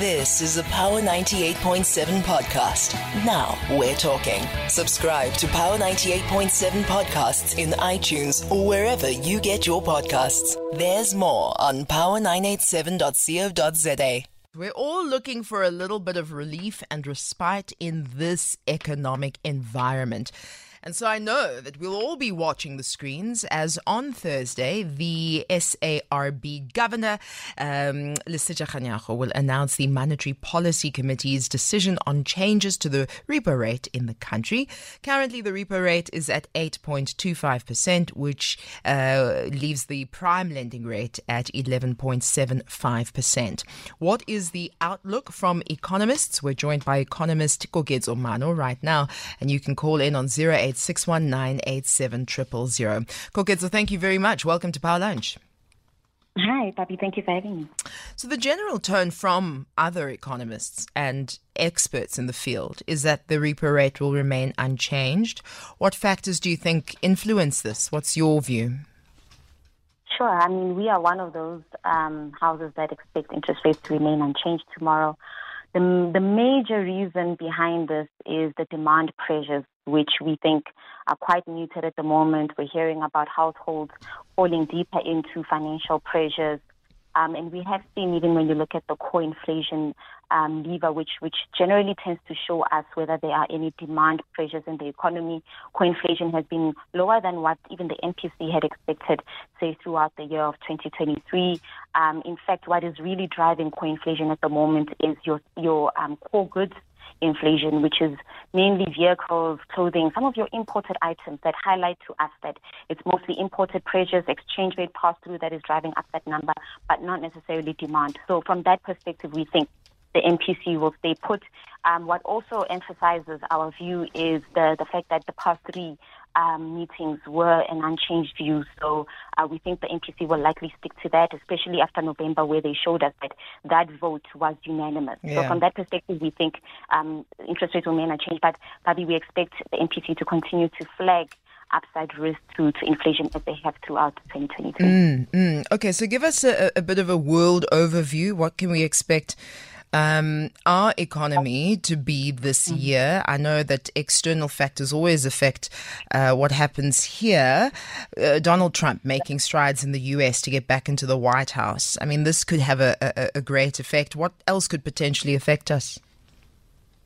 This is a Power 98.7 podcast. Now we're talking. Subscribe to Power 98.7 podcasts in iTunes or wherever you get your podcasts. There's more on power987.co.za. We're all looking for a little bit of relief and respite in this economic environment. And so I know that we'll all be watching the screens as on Thursday, the SARB governor, um, Lesetja will announce the Monetary Policy Committee's decision on changes to the repo rate in the country. Currently, the repo rate is at 8.25%, which uh, leaves the prime lending rate at 11.75%. What is the outlook from economists? We're joined by economist Koketso Mano right now, and you can call in on 08 0861987000. Koketso, thank you very much. Welcome to Power Lunch. Hi, Bobby. Thank you for having me. So, the general tone from other economists and experts in the field is that the repo rate will remain unchanged. What factors do you think influence this? What's your view? Sure. I mean, we are one of those um, houses that expect interest rates to remain unchanged tomorrow. The, the major reason behind this is the demand pressures, which we think are quite muted at the moment. We're hearing about households falling deeper into financial pressures, um, and we have seen, even when you look at the core inflation um, lever, which, which generally tends to show us whether there are any demand pressures in the economy, core inflation has been lower than what even the MPC had expected, say, throughout the year of 2023. Um, in fact, what is really driving core inflation at the moment is your, your um, core goods inflation, which is mainly vehicles, clothing, some of your imported items that highlight to us that it's mostly imported pressures, exchange rate pass through that is driving up that number, but not necessarily demand. So from that perspective, we think the MPC will stay put. Um, what also emphasizes our view is the, the fact that the past three um, meetings were an unchanged view. So uh, we think the MPC will likely stick to that, especially after November, where they showed us that that vote was unanimous. Yeah. So from that perspective, we think um, interest rates will remain unchanged. But Bobby, we expect the MPC to continue to flag upside risk to, to inflation as they have throughout 2023. Mm, mm. Okay, so give us a, a bit of a world overview. What can we expect? Um, our economy to be this mm-hmm. year. I know that external factors always affect uh, what happens here. Uh, Donald Trump making strides in the US to get back into the White House. I mean, this could have a, a, a great effect. What else could potentially affect us?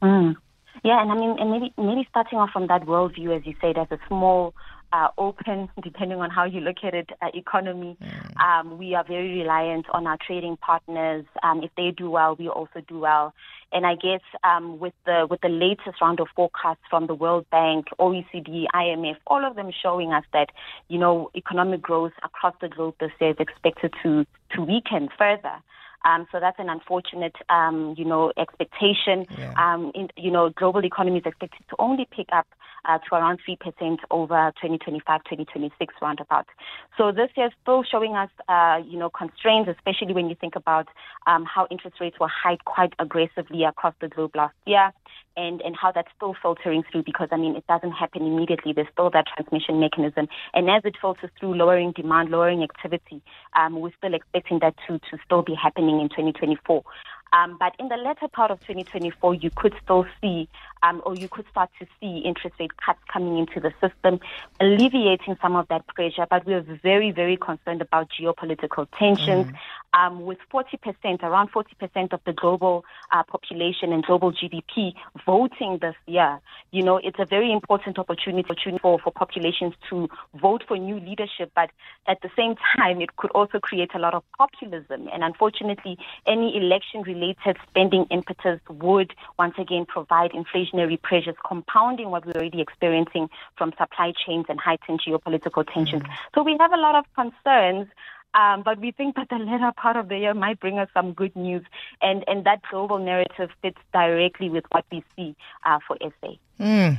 Mm. Yeah, and I mean, and maybe maybe starting off from that worldview, as you said, as a small uh, open, depending on how you look at it, uh, economy. Mm. Um, we are very reliant on our trading partners. Um, if they do well, we also do well. And I guess um, with the with the latest round of forecasts from the World Bank, OECD, IMF, all of them showing us that you know economic growth across the globe this year is expected to to weaken further. Um, so that's an unfortunate, um, you know, expectation. Yeah. Um, in, you know, global economy is expected to only pick up uh, to around 3% over 2025, 2026 roundabout. So this year is still showing us, uh, you know, constraints, especially when you think about um, how interest rates were hiked quite aggressively across the globe last year and, and how that's still filtering through because, I mean, it doesn't happen immediately. There's still that transmission mechanism. And as it filters through, lowering demand, lowering activity, um, we're still expecting that to, to still be happening in 2024. Um, but in the latter part of 2024, you could still see, um, or you could start to see interest rate cuts coming into the system, alleviating some of that pressure. But we're very, very concerned about geopolitical tensions. Mm. Um, with 40%, around 40% of the global uh, population and global GDP voting this year, you know, it's a very important opportunity for, for populations to vote for new leadership. But at the same time, it could also create a lot of populism. And unfortunately, any election related spending impetus would once again provide inflationary pressures, compounding what we're already experiencing from supply chains and heightened geopolitical tensions. Mm-hmm. So we have a lot of concerns. Um, but we think that the latter part of the year might bring us some good news, and, and that global narrative fits directly with what we see uh, for SA. Mm.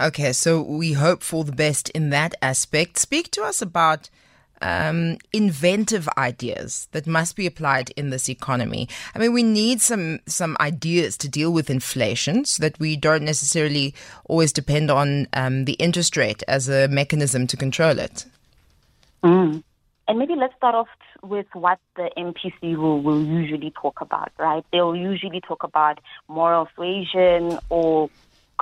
Okay, so we hope for the best in that aspect. Speak to us about um, inventive ideas that must be applied in this economy. I mean, we need some some ideas to deal with inflation, so that we don't necessarily always depend on um, the interest rate as a mechanism to control it. Mm. And maybe let's start off with what the MPC will, will usually talk about, right? They'll usually talk about moral suasion or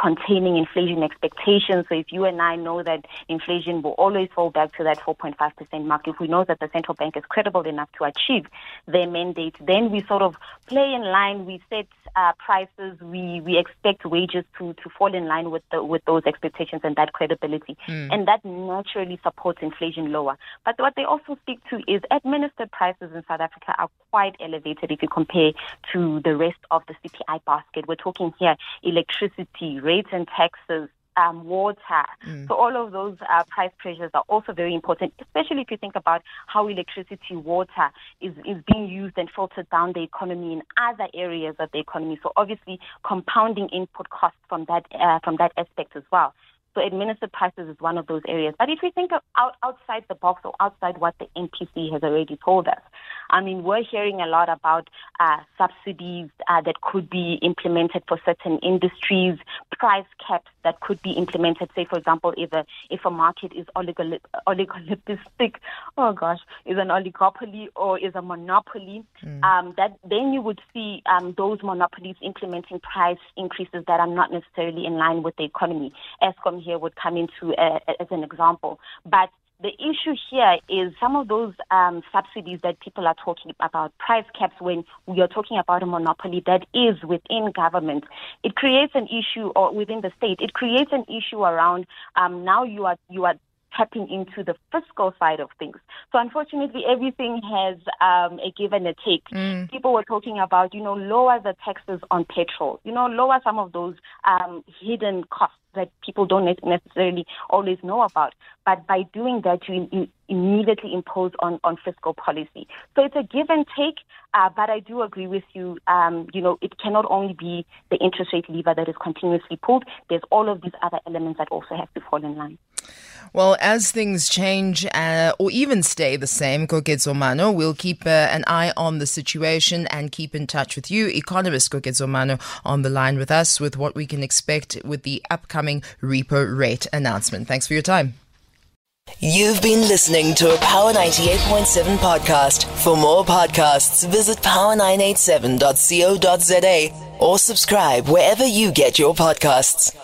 containing inflation expectations. So if you and I know that inflation will always fall back to that 4.5% mark, if we know that the central bank is credible enough to achieve their mandate, then we sort of play in line. We set uh, prices. We we expect wages to to fall in line with the, with those expectations and that credibility, mm. and that naturally supports inflation lower. But what they also speak to is administered prices in South Africa are quite elevated if you compare to the rest of the CPI basket. We're talking here electricity rates and taxes, um, water. Mm. So all of those uh, price pressures are also very important, especially if you think about how electricity, water is, is being used and filtered down the economy in other areas of the economy. So obviously compounding input costs from that uh, from that aspect as well. So administered prices is one of those areas. But if we think of out, outside the box or outside what the MPC has already told us, I mean, we're hearing a lot about uh, subsidies uh, that could be implemented for certain industries, price caps that could be implemented. Say, for example, if a if a market is oligolip- oligopolistic, oh gosh, is an oligopoly or is a monopoly, mm. um, that then you would see um, those monopolies implementing price increases that are not necessarily in line with the economy. Eskom here would come into uh, as an example, but the issue here is some of those um, subsidies that people are talking about, price caps, when we are talking about a monopoly that is within government, it creates an issue, or within the state, it creates an issue around um, now you are you are tapping into the fiscal side of things. So unfortunately, everything has um, a give and a take. Mm. People were talking about, you know, lower the taxes on petrol, you know, lower some of those um, hidden costs that people don't necessarily always know about. But by doing that, you, you immediately impose on, on fiscal policy. So it's a give and take. Uh, but I do agree with you. Um, you know, it cannot only be the interest rate lever that is continuously pulled. There's all of these other elements that also have to fall in line. Well, as things change uh, or even stay the same, Koketso Mano, we'll keep uh, an eye on the situation and keep in touch with you. Economist Koketso Mano on the line with us with what we can expect with the upcoming repo rate announcement. Thanks for your time. You've been listening to a Power 98.7 podcast. For more podcasts, visit power987.co.za or subscribe wherever you get your podcasts.